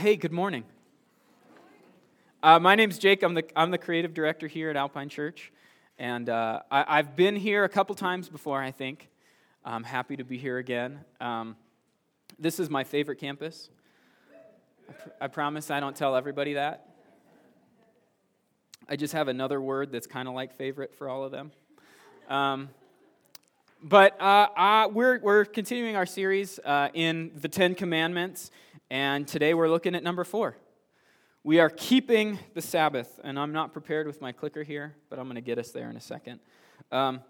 Hey, good morning. Uh, my name's Jake. I'm the, I'm the creative director here at Alpine Church. And uh, I, have been here a couple times before, I think. I'm happy to be here again. Um, this is my favorite campus. I, pr- I promise I don't tell everybody that. I just have another word that's kind of like favorite for all of them. Um, but uh, uh, we're, we're continuing our series uh, in the Ten Commandments. And today we're looking at number four. We are keeping the Sabbath. And I'm not prepared with my clicker here, but I'm going to get us there in a second. Um,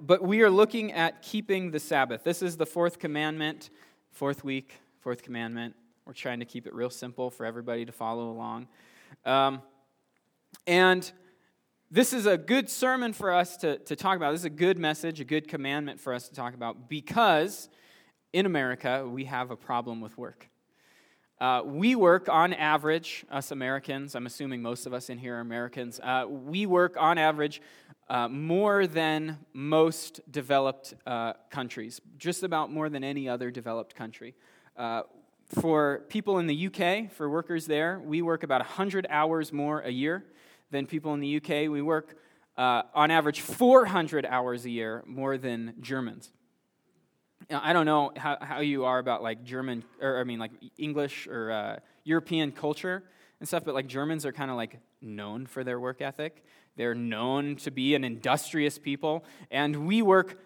but we are looking at keeping the Sabbath. This is the fourth commandment, fourth week, fourth commandment. We're trying to keep it real simple for everybody to follow along. Um, and this is a good sermon for us to, to talk about. This is a good message, a good commandment for us to talk about because in America, we have a problem with work. Uh, we work on average, us Americans, I'm assuming most of us in here are Americans, uh, we work on average uh, more than most developed uh, countries, just about more than any other developed country. Uh, for people in the UK, for workers there, we work about 100 hours more a year than people in the UK. We work uh, on average 400 hours a year more than Germans. I don't know how, how you are about like German, or I mean like English or uh, European culture and stuff, but like Germans are kind of like known for their work ethic. They're known to be an industrious people, and we work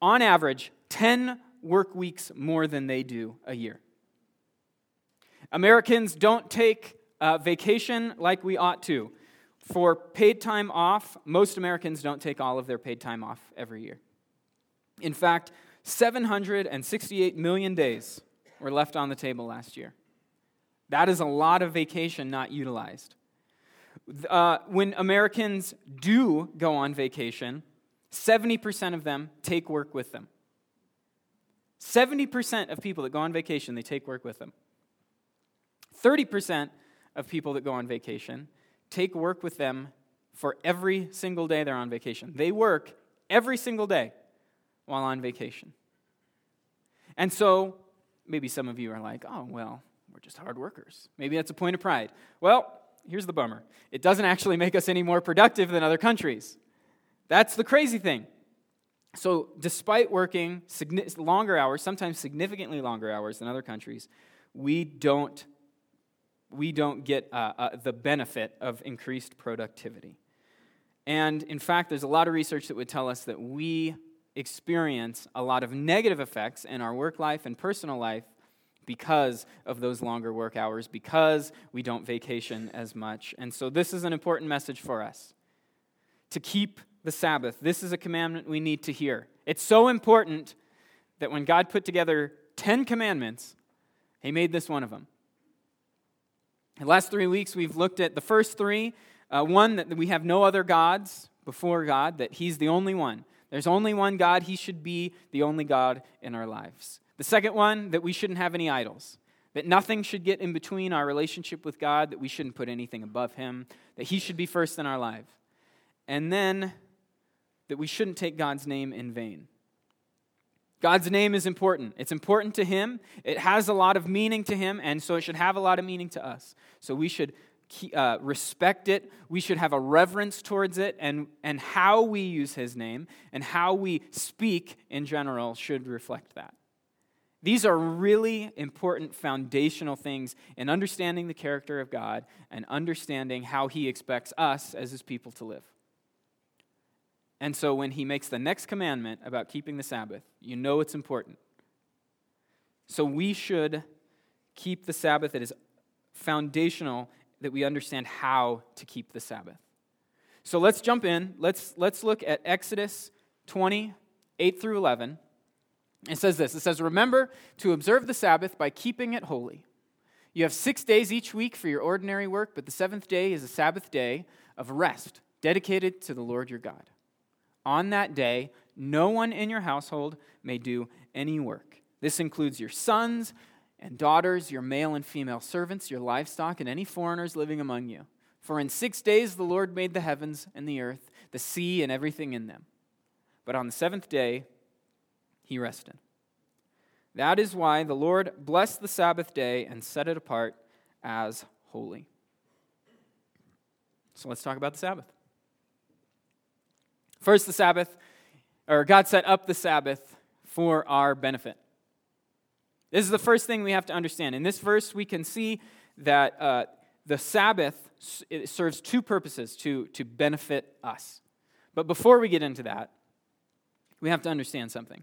on average 10 work weeks more than they do a year. Americans don't take uh, vacation like we ought to. For paid time off, most Americans don't take all of their paid time off every year. In fact, 768 million days were left on the table last year. That is a lot of vacation not utilized. Uh, when Americans do go on vacation, 70% of them take work with them. 70% of people that go on vacation, they take work with them. 30% of people that go on vacation take work with them for every single day they're on vacation. They work every single day while on vacation. And so, maybe some of you are like, oh, well, we're just hard workers. Maybe that's a point of pride. Well, here's the bummer it doesn't actually make us any more productive than other countries. That's the crazy thing. So, despite working longer hours, sometimes significantly longer hours than other countries, we don't, we don't get uh, uh, the benefit of increased productivity. And in fact, there's a lot of research that would tell us that we experience a lot of negative effects in our work life and personal life because of those longer work hours, because we don't vacation as much. And so, this is an important message for us to keep the Sabbath. This is a commandment we need to hear. It's so important that when God put together 10 commandments, He made this one of them. In the last three weeks, we've looked at the first three uh, one, that we have no other gods before God, that He's the only one. There's only one God. He should be the only God in our lives. The second one, that we shouldn't have any idols. That nothing should get in between our relationship with God, that we shouldn't put anything above Him, that He should be first in our life. And then that we shouldn't take God's name in vain. God's name is important. It's important to Him. It has a lot of meaning to Him, and so it should have a lot of meaning to us. So we should uh, respect it. We should have a reverence towards it, and, and how we use his name and how we speak in general should reflect that. These are really important foundational things in understanding the character of God and understanding how he expects us as his people to live. And so when he makes the next commandment about keeping the Sabbath, you know it's important. So we should keep the Sabbath. It is foundational that we understand how to keep the Sabbath. So let's jump in. Let's, let's look at Exodus 20, 8 through 11. It says this It says, Remember to observe the Sabbath by keeping it holy. You have six days each week for your ordinary work, but the seventh day is a Sabbath day of rest, dedicated to the Lord your God. On that day, no one in your household may do any work. This includes your sons, and daughters, your male and female servants, your livestock, and any foreigners living among you. For in six days the Lord made the heavens and the earth, the sea, and everything in them. But on the seventh day he rested. That is why the Lord blessed the Sabbath day and set it apart as holy. So let's talk about the Sabbath. First, the Sabbath, or God set up the Sabbath for our benefit. This is the first thing we have to understand. In this verse, we can see that uh, the Sabbath serves two purposes to, to benefit us. But before we get into that, we have to understand something.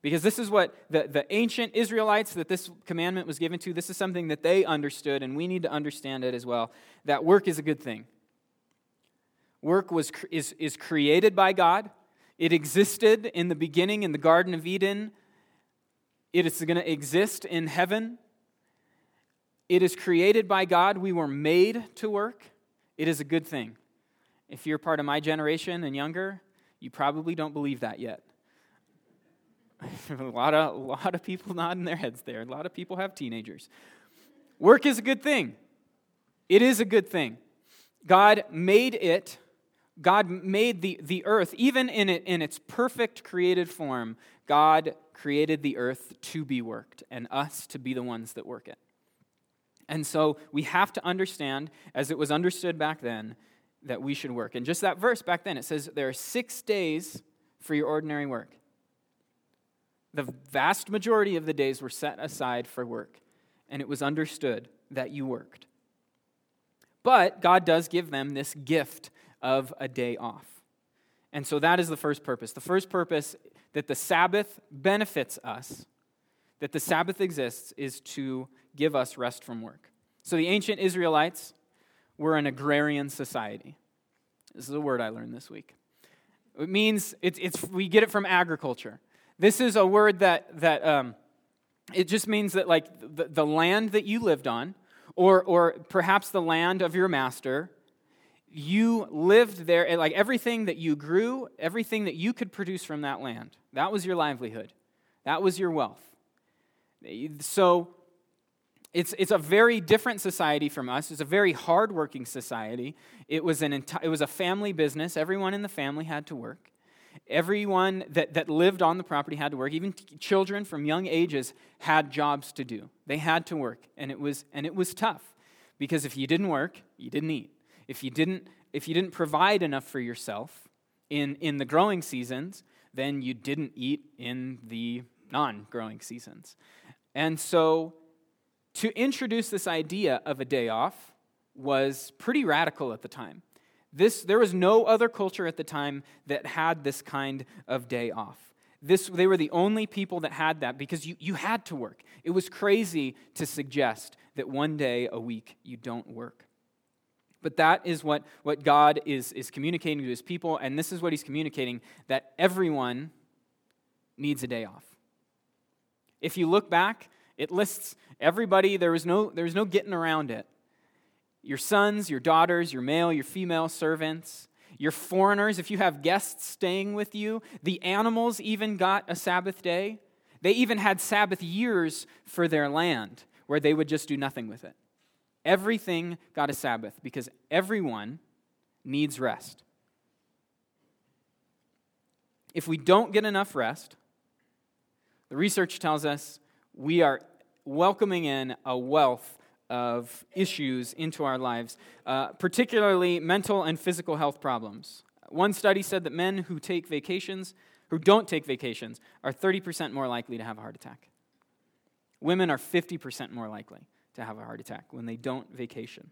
Because this is what the, the ancient Israelites that this commandment was given to, this is something that they understood, and we need to understand it as well that work is a good thing. Work was, is, is created by God, it existed in the beginning in the Garden of Eden, it is going to exist in heaven. It is created by God. We were made to work. It is a good thing. If you're part of my generation and younger, you probably don't believe that yet. a, lot of, a lot of people nodding their heads there. A lot of people have teenagers. Work is a good thing. It is a good thing. God made it, God made the, the earth, even in, it, in its perfect created form, God created the earth to be worked and us to be the ones that work it. And so we have to understand, as it was understood back then, that we should work. And just that verse back then, it says there are six days for your ordinary work. The vast majority of the days were set aside for work, and it was understood that you worked. But God does give them this gift of a day off. And so that is the first purpose. The first purpose that the Sabbath benefits us, that the Sabbath exists, is to give us rest from work. So the ancient Israelites were an agrarian society. This is a word I learned this week. It means it's, it's we get it from agriculture. This is a word that, that um, it just means that, like, the, the land that you lived on, or, or perhaps the land of your master, you lived there, like everything that you grew, everything that you could produce from that land, that was your livelihood. That was your wealth. So it's, it's a very different society from us. It's a very hardworking society. It was, an enti- it was a family business. Everyone in the family had to work. Everyone that, that lived on the property had to work. Even t- children from young ages had jobs to do. They had to work, and it was, and it was tough because if you didn't work, you didn't eat. If you didn't, if you didn't provide enough for yourself in, in the growing seasons, then you didn't eat in the non growing seasons. And so to introduce this idea of a day off was pretty radical at the time. This, there was no other culture at the time that had this kind of day off. This, they were the only people that had that because you, you had to work. It was crazy to suggest that one day a week you don't work. But that is what, what God is, is communicating to his people, and this is what he's communicating that everyone needs a day off. If you look back, it lists everybody, there was no, there was no getting around it your sons, your daughters, your male, your female servants, your foreigners, if you have guests staying with you, the animals even got a Sabbath day. They even had Sabbath years for their land where they would just do nothing with it. Everything got a Sabbath because everyone needs rest. If we don't get enough rest, the research tells us we are welcoming in a wealth of issues into our lives, uh, particularly mental and physical health problems. One study said that men who take vacations, who don't take vacations, are 30% more likely to have a heart attack. Women are 50% more likely to have a heart attack when they don't vacation.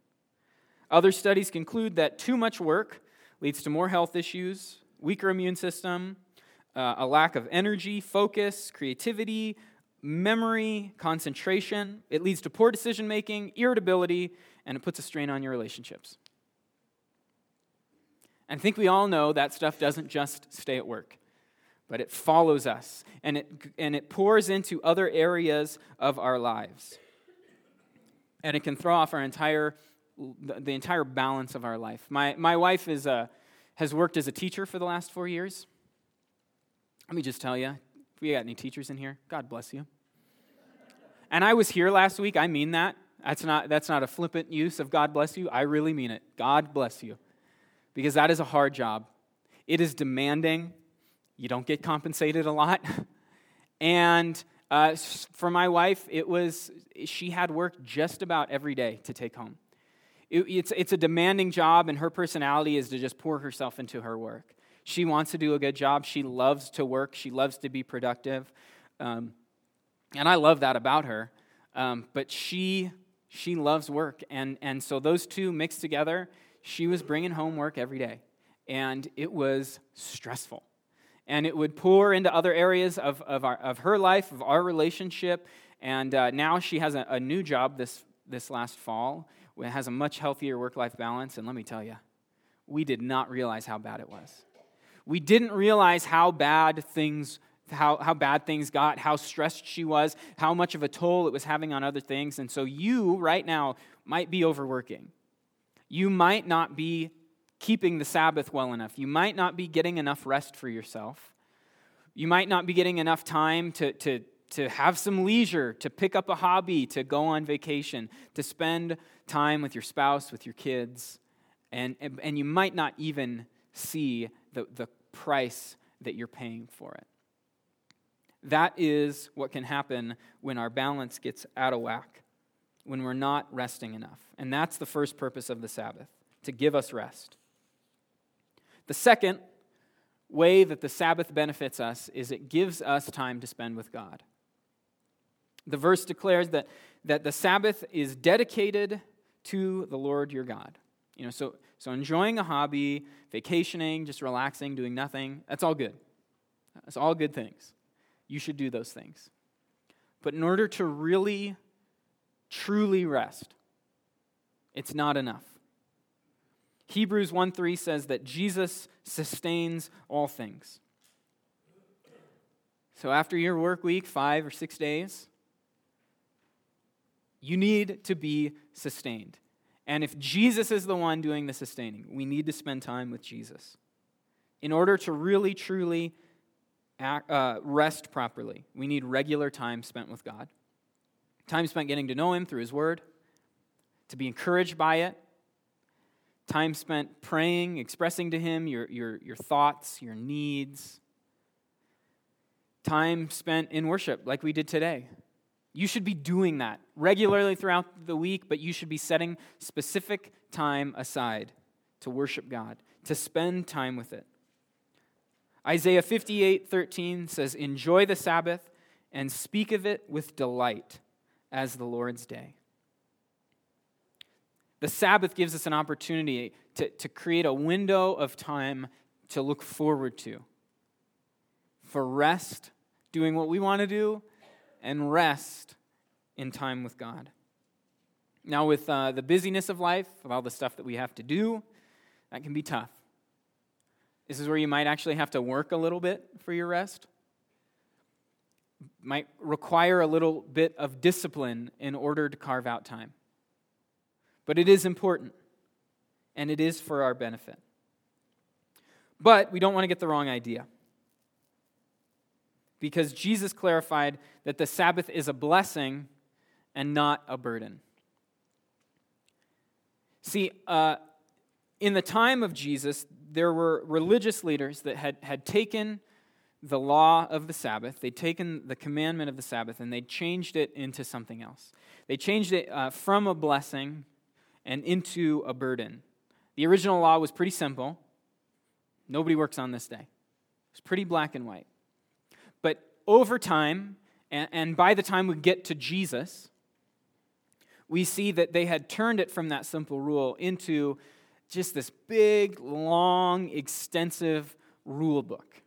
Other studies conclude that too much work leads to more health issues, weaker immune system, uh, a lack of energy, focus, creativity, memory, concentration. It leads to poor decision making, irritability, and it puts a strain on your relationships. And I think we all know that stuff doesn't just stay at work, but it follows us and it, and it pours into other areas of our lives. And it can throw off our entire, the entire balance of our life. My, my wife is a, has worked as a teacher for the last four years. Let me just tell you, if we got any teachers in here, God bless you. And I was here last week. I mean that. That's not, that's not a flippant use of God bless you. I really mean it. God bless you. Because that is a hard job. It is demanding. You don't get compensated a lot. And Uh, for my wife, it was she had work just about every day to take home. It, it's, it's a demanding job, and her personality is to just pour herself into her work. She wants to do a good job. She loves to work. She loves to be productive. Um, and I love that about her. Um, but she, she loves work. And, and so those two mixed together, she was bringing home work every day. And it was stressful. And it would pour into other areas of, of, our, of her life, of our relationship. And uh, now she has a, a new job this, this last fall. It has a much healthier work life balance. And let me tell you, we did not realize how bad it was. We didn't realize how bad things how, how bad things got, how stressed she was, how much of a toll it was having on other things. And so you, right now, might be overworking. You might not be keeping the Sabbath well enough. You might not be getting enough rest for yourself. You might not be getting enough time to, to, to have some leisure, to pick up a hobby, to go on vacation, to spend time with your spouse, with your kids. And, and, and you might not even see the, the price that you're paying for it. That is what can happen when our balance gets out of whack, when we're not resting enough. And that's the first purpose of the Sabbath, to give us rest. The second way that the Sabbath benefits us is it gives us time to spend with God. The verse declares that, that the Sabbath is dedicated to the Lord your God. You know, so, so enjoying a hobby, vacationing, just relaxing, doing nothing, that's all good. That's all good things. You should do those things. But in order to really, truly rest, it's not enough. Hebrews 1 3 says that Jesus sustains all things. So after your work week, five or six days, you need to be sustained. And if Jesus is the one doing the sustaining, we need to spend time with Jesus. In order to really, truly act, uh, rest properly, we need regular time spent with God. Time spent getting to know Him through His Word, to be encouraged by it, time spent praying, expressing to Him your, your, your thoughts, your needs, time spent in worship like we did today. You should be doing that regularly throughout the week, but you should be setting specific time aside to worship God, to spend time with it. Isaiah 58 13 says, Enjoy the Sabbath and speak of it with delight as the Lord's day. The Sabbath gives us an opportunity to, to create a window of time to look forward to for rest, doing what we want to do, and rest in time with God. Now, with uh, the busyness of life, of all the stuff that we have to do, that can be tough. This is where you might actually have to work a little bit for your rest. Might require a little bit of discipline in order to carve out time. But it is important, and it is for our benefit. But we don't want to get the wrong idea because Jesus clarified that the Sabbath is a blessing and not a burden. See, uh, in the time of Jesus, there were religious leaders that had, had taken the law of the Sabbath, they'd taken the commandment of the Sabbath, and they'd changed it into something else. They changed it uh, from a blessing and into a burden. The original law was pretty simple nobody works on this day. It's pretty black and white. But over time, and, and by the time we get to Jesus, we see that they had turned it from that simple rule into just this big, long, extensive rule book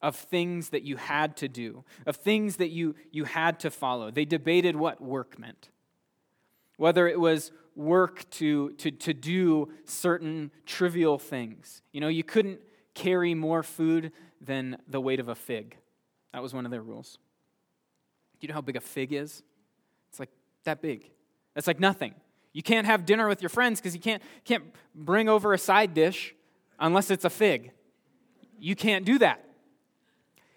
of things that you had to do, of things that you, you had to follow. They debated what work meant. Whether it was work to, to, to do certain trivial things. You know, you couldn't carry more food than the weight of a fig. That was one of their rules. Do you know how big a fig is? It's like that big. That's like nothing. You can't have dinner with your friends because you can't, can't bring over a side dish unless it's a fig. You can't do that.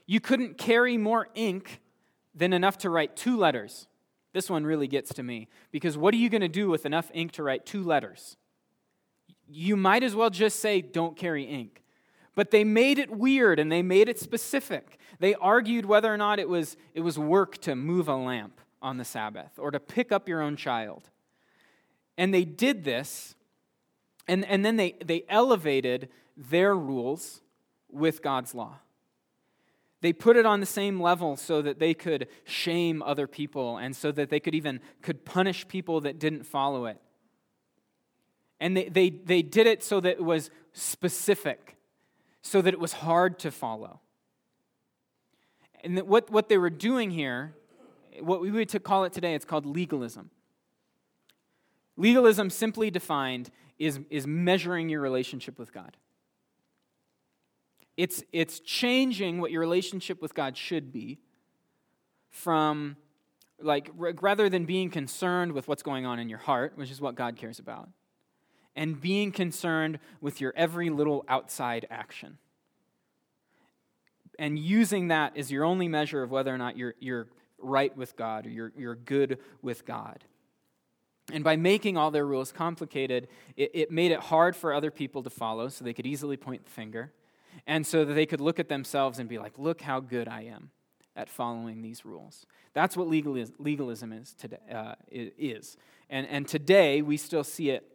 You couldn't carry more ink than enough to write two letters. This one really gets to me because what are you going to do with enough ink to write two letters? You might as well just say, don't carry ink. But they made it weird and they made it specific. They argued whether or not it was, it was work to move a lamp on the Sabbath or to pick up your own child. And they did this, and, and then they, they elevated their rules with God's law. They put it on the same level so that they could shame other people and so that they could even could punish people that didn't follow it. And they, they, they did it so that it was specific, so that it was hard to follow. And what, what they were doing here, what we would call it today, it's called legalism. Legalism, simply defined, is, is measuring your relationship with God. It's, it's changing what your relationship with God should be from, like, rather than being concerned with what's going on in your heart, which is what God cares about, and being concerned with your every little outside action. And using that as your only measure of whether or not you're, you're right with God or you're, you're good with God. And by making all their rules complicated, it, it made it hard for other people to follow, so they could easily point the finger and so that they could look at themselves and be like, look how good I am at following these rules. That's what legalism is today. Uh, is. And, and today, we still see it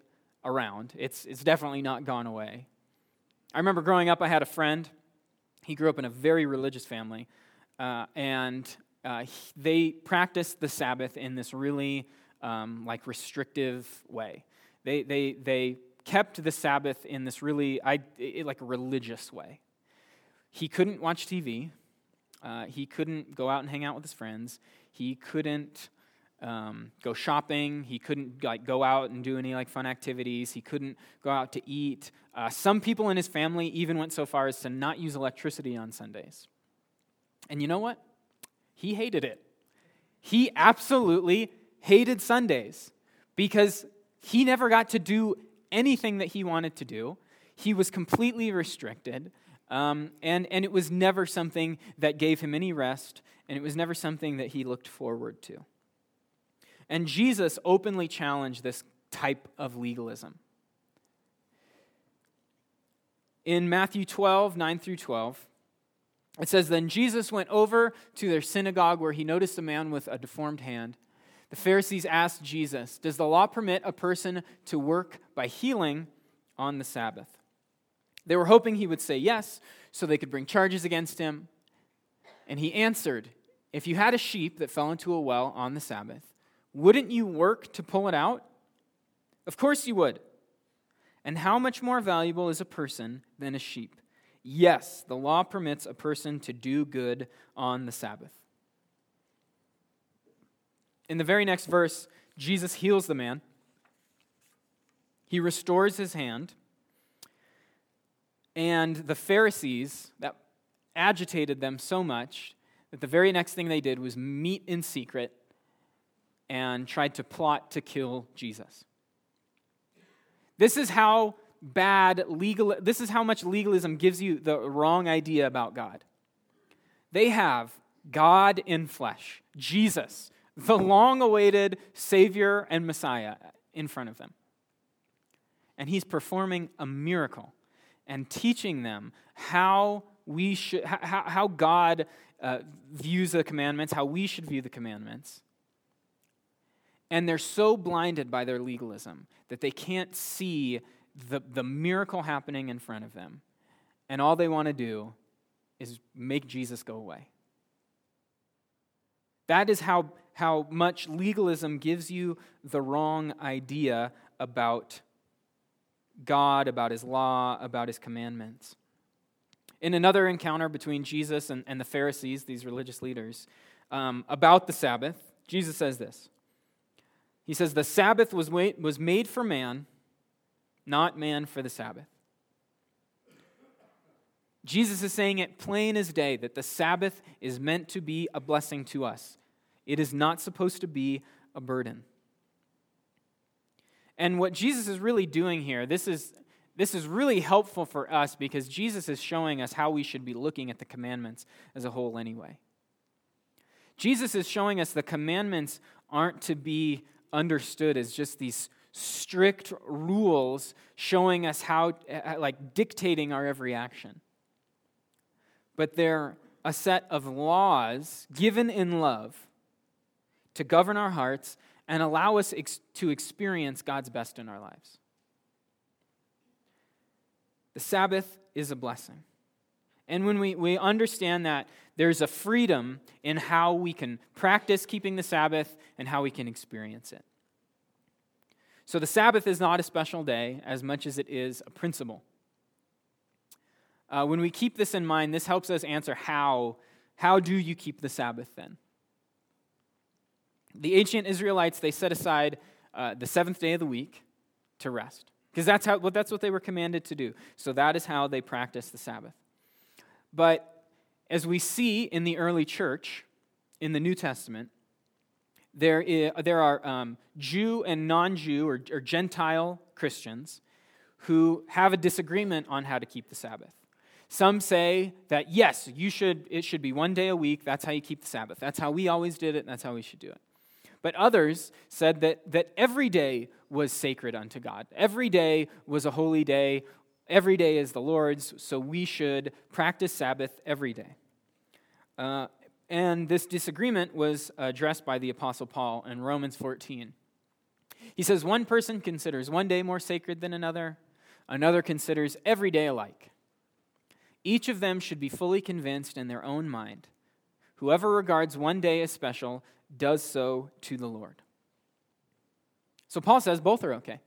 around. It's, it's definitely not gone away. I remember growing up, I had a friend. He grew up in a very religious family, uh, and uh, he, they practiced the Sabbath in this really um, like restrictive way. They, they, they kept the Sabbath in this really, I, like a religious way. He couldn't watch TV. Uh, he couldn't go out and hang out with his friends. He couldn't um, go shopping. He couldn't like go out and do any like fun activities. He couldn't go out to eat. Uh, some people in his family even went so far as to not use electricity on Sundays. And you know what? He hated it. He absolutely hated Sundays because he never got to do anything that he wanted to do. He was completely restricted. Um, and, and it was never something that gave him any rest, and it was never something that he looked forward to. And Jesus openly challenged this type of legalism. In Matthew 12, 9 through 12, it says, Then Jesus went over to their synagogue where he noticed a man with a deformed hand. The Pharisees asked Jesus, Does the law permit a person to work by healing on the Sabbath? They were hoping he would say yes, so they could bring charges against him. And he answered, If you had a sheep that fell into a well on the Sabbath, wouldn't you work to pull it out? Of course you would. And how much more valuable is a person than a sheep? Yes, the law permits a person to do good on the Sabbath. In the very next verse, Jesus heals the man. He restores his hand. And the Pharisees, that agitated them so much that the very next thing they did was meet in secret and tried to plot to kill Jesus. This is how bad legal this is how much legalism gives you the wrong idea about God. They have God in flesh, Jesus, the long awaited Savior and Messiah in front of them. And he's performing a miracle and teaching them how we should how, how God uh, views the commandments, how we should view the commandments. And they're so blinded by their legalism that they can't see the, the miracle happening in front of them. And all they want to do is make Jesus go away. That is how, how much legalism gives you the wrong idea about God, about his law, about his commandments. In another encounter between Jesus and, and the Pharisees, these religious leaders, um, about the Sabbath, Jesus says this. He says, The Sabbath was, was made for man, not man for the Sabbath. Jesus is saying it plain as day that the Sabbath is meant to be a blessing to us. It is not supposed to be a burden. And what Jesus is really doing here, this is, this is really helpful for us because Jesus is showing us how we should be looking at the commandments as a whole, anyway. Jesus is showing us the commandments aren't to be understood as just these strict rules showing us how, uh, like, dictating our every action. but they're a set of laws given in love to govern our hearts and allow us ex- to experience God's best in our lives. The Sabbath is a blessing. And when we, we understand that, there's a freedom in how we can practice keeping the Sabbath and how we can experience it. So the Sabbath is not a special day as much as it is a principle. Uh, when we keep this in mind, this helps us answer how. How do you keep the Sabbath then? The ancient Israelites, they set aside uh, the seventh day of the week to rest because that's, how, well, that's what they were commanded to do. So that is how they practiced the Sabbath. But as we see in the early church, in the New Testament, there, is, there are um, Jew and non Jew or, or Gentile Christians who have a disagreement on how to keep the Sabbath. Some say that yes, you should it should be one day a week. That's how you keep the Sabbath. That's how we always did it, and that's how we should do it. But others said that, that every day was sacred unto God. Every day was a holy day. Every day is the Lord's, so we should practice Sabbath every day. Uh, and this disagreement was addressed by the Apostle Paul in Romans 14. He says, One person considers one day more sacred than another, another considers every day alike. Each of them should be fully convinced in their own mind. Whoever regards one day as special does so to the Lord. So Paul says both are okay.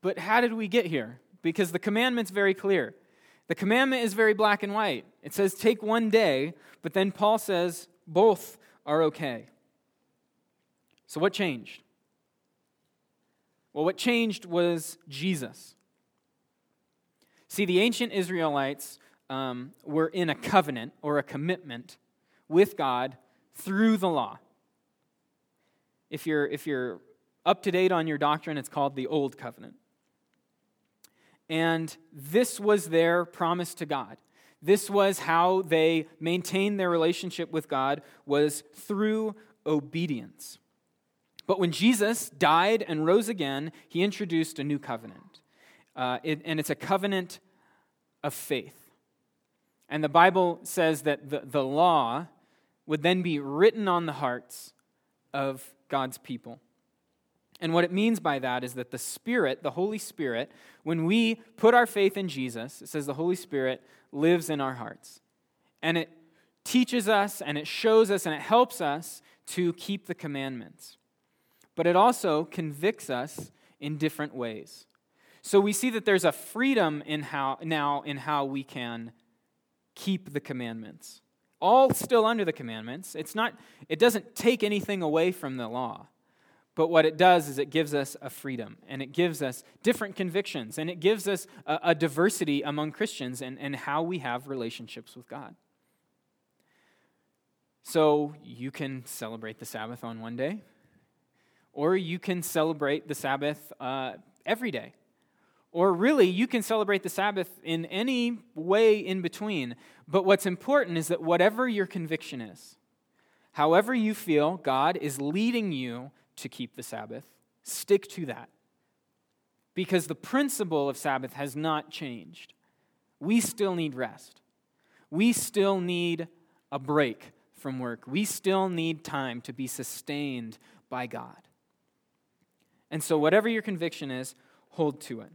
But how did we get here? Because the commandment's very clear. The commandment is very black and white. It says take one day, but then Paul says both are okay. So what changed? Well, what changed was Jesus. See, the ancient Israelites um, were in a covenant or a commitment with God through the law. If you're, if you're up to date on your doctrine, it's called the Old Covenant. And this was their promise to God. This was how they maintained their relationship with God was through obedience. But when Jesus died and rose again, he introduced a new covenant. Uh, it, and it's a covenant of faith. And the Bible says that the, the law would then be written on the hearts of God's people. And what it means by that is that the Spirit, the Holy Spirit, when we put our faith in Jesus, it says the Holy Spirit lives in our hearts. And it teaches us and it shows us and it helps us to keep the commandments. But it also convicts us in different ways. So we see that there's a freedom in how, now in how we can keep the commandments. All still under the commandments. It's not, it doesn't take anything away from the law. But what it does is it gives us a freedom and it gives us different convictions and it gives us a, a diversity among Christians and, and how we have relationships with God. So you can celebrate the Sabbath on one day, or you can celebrate the Sabbath uh, every day. Or really, you can celebrate the Sabbath in any way in between. But what's important is that whatever your conviction is, however you feel God is leading you to keep the Sabbath, stick to that. Because the principle of Sabbath has not changed. We still need rest. We still need a break from work. We still need time to be sustained by God. And so, whatever your conviction is, hold to it.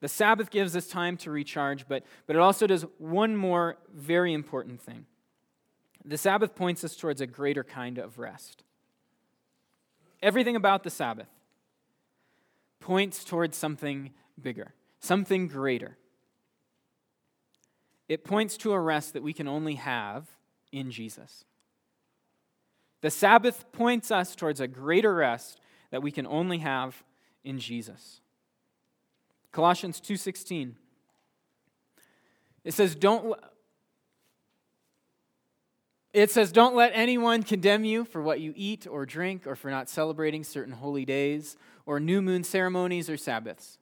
The Sabbath gives us time to recharge, but, but it also does one more very important thing. The Sabbath points us towards a greater kind of rest. Everything about the Sabbath points towards something bigger, something greater. It points to a rest that we can only have in Jesus. The Sabbath points us towards a greater rest that we can only have in Jesus. Colossians 2:16. It says don't it says, Don't let anyone condemn you for what you eat or drink, or for not celebrating certain holy days, or new moon ceremonies or Sabbaths.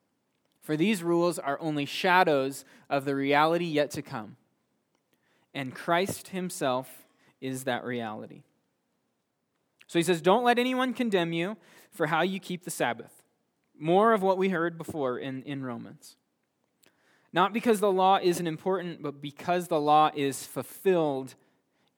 For these rules are only shadows of the reality yet to come. And Christ Himself is that reality. So he says, Don't let anyone condemn you for how you keep the Sabbath. More of what we heard before in, in Romans. Not because the law isn't important, but because the law is fulfilled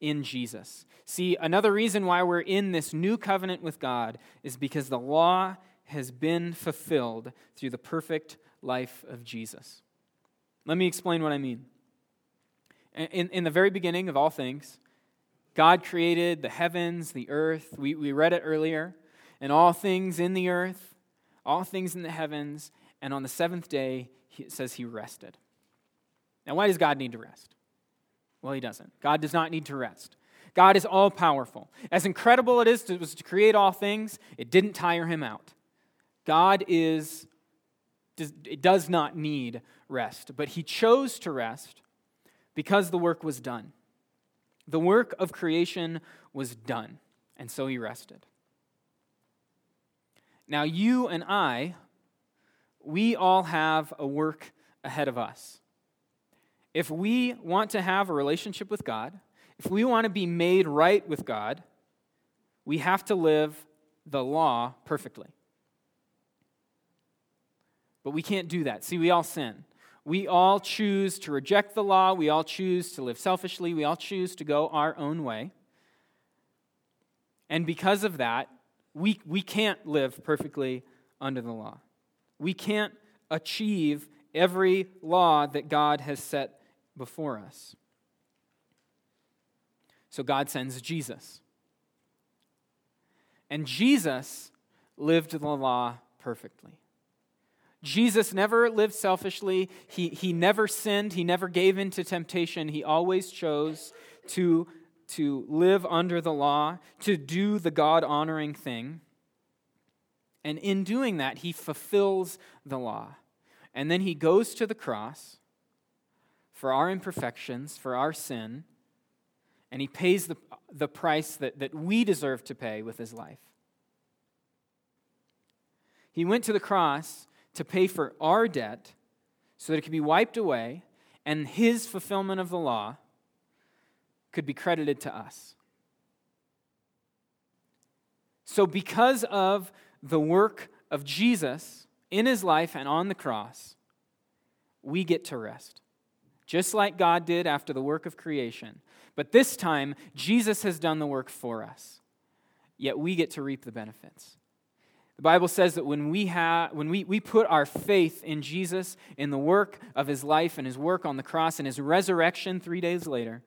in Jesus. See, another reason why we're in this new covenant with God is because the law has been fulfilled through the perfect life of Jesus. Let me explain what I mean. In, in the very beginning of all things, God created the heavens, the earth. We, we read it earlier. And all things in the earth, all things in the heavens. And on the seventh day, it says he rested. Now, why does God need to rest? Well, he doesn't. God does not need to rest. God is all powerful. As incredible it is to, to create all things, it didn't tire him out. God is does, it does not need rest, but he chose to rest because the work was done. The work of creation was done, and so he rested. Now, you and I, we all have a work ahead of us. If we want to have a relationship with God, if we want to be made right with God, we have to live the law perfectly. But we can't do that. See, we all sin. We all choose to reject the law. We all choose to live selfishly. We all choose to go our own way. And because of that, we, we can't live perfectly under the law. We can't achieve every law that God has set before us. So God sends Jesus. And Jesus lived the law perfectly. Jesus never lived selfishly. He, he never sinned. He never gave in to temptation. He always chose to, to live under the law, to do the God honoring thing. And in doing that, he fulfills the law. And then he goes to the cross for our imperfections, for our sin, and he pays the, the price that, that we deserve to pay with his life. He went to the cross to pay for our debt so that it could be wiped away and his fulfillment of the law could be credited to us. So, because of the work of Jesus in his life and on the cross, we get to rest. Just like God did after the work of creation. But this time, Jesus has done the work for us. Yet we get to reap the benefits. The Bible says that when we, have, when we, we put our faith in Jesus, in the work of his life and his work on the cross and his resurrection three days later,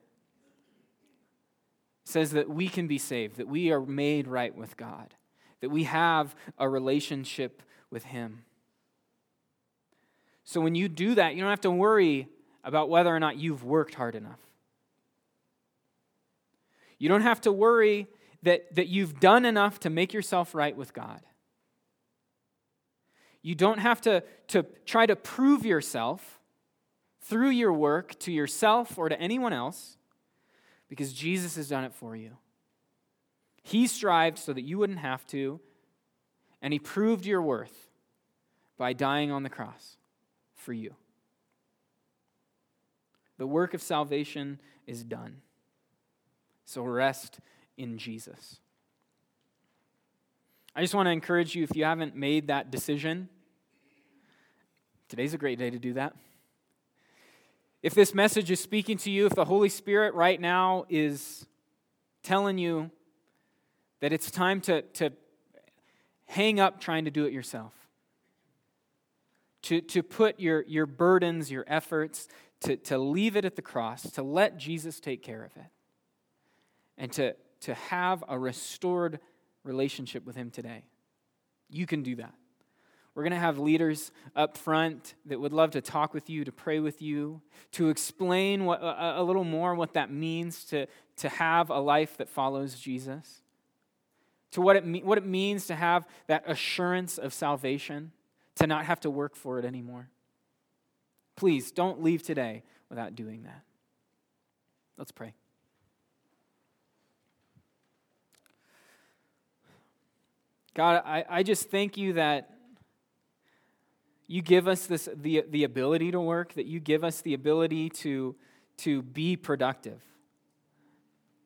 says that we can be saved, that we are made right with God, that we have a relationship with him. So when you do that, you don't have to worry about whether or not you've worked hard enough. You don't have to worry that, that you've done enough to make yourself right with God. You don't have to, to try to prove yourself through your work to yourself or to anyone else because Jesus has done it for you. He strived so that you wouldn't have to, and He proved your worth by dying on the cross for you. The work of salvation is done. So rest in Jesus. I just want to encourage you if you haven't made that decision, today's a great day to do that. If this message is speaking to you, if the Holy Spirit right now is telling you that it's time to, to hang up trying to do it yourself, to, to put your, your burdens, your efforts, to, to leave it at the cross, to let Jesus take care of it, and to, to have a restored relationship with Him today. You can do that. We're going to have leaders up front that would love to talk with you, to pray with you, to explain what, a, a little more what that means to, to have a life that follows Jesus, to what it, what it means to have that assurance of salvation, to not have to work for it anymore. Please don't leave today without doing that. Let's pray. God, I, I just thank you that you give us this, the, the ability to work, that you give us the ability to, to be productive.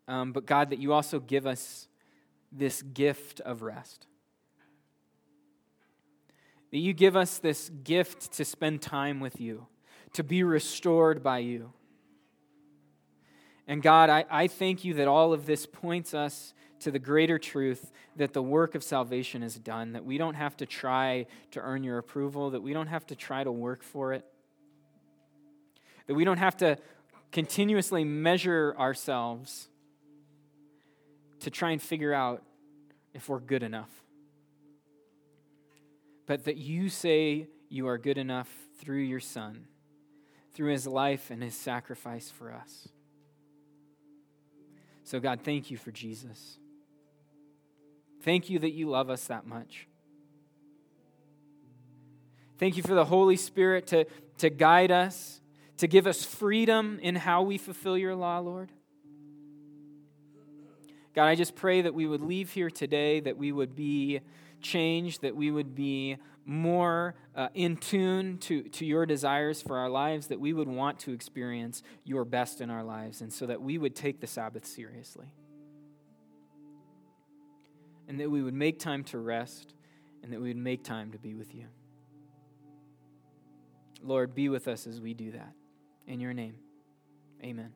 Um, but God, that you also give us this gift of rest. That you give us this gift to spend time with you, to be restored by you. And God, I, I thank you that all of this points us to the greater truth that the work of salvation is done, that we don't have to try to earn your approval, that we don't have to try to work for it, that we don't have to continuously measure ourselves to try and figure out if we're good enough. But that you say you are good enough through your Son, through his life and his sacrifice for us. So, God, thank you for Jesus. Thank you that you love us that much. Thank you for the Holy Spirit to, to guide us, to give us freedom in how we fulfill your law, Lord. God, I just pray that we would leave here today, that we would be changed, that we would be more uh, in tune to, to your desires for our lives, that we would want to experience your best in our lives, and so that we would take the Sabbath seriously. And that we would make time to rest, and that we would make time to be with you. Lord, be with us as we do that. In your name, amen.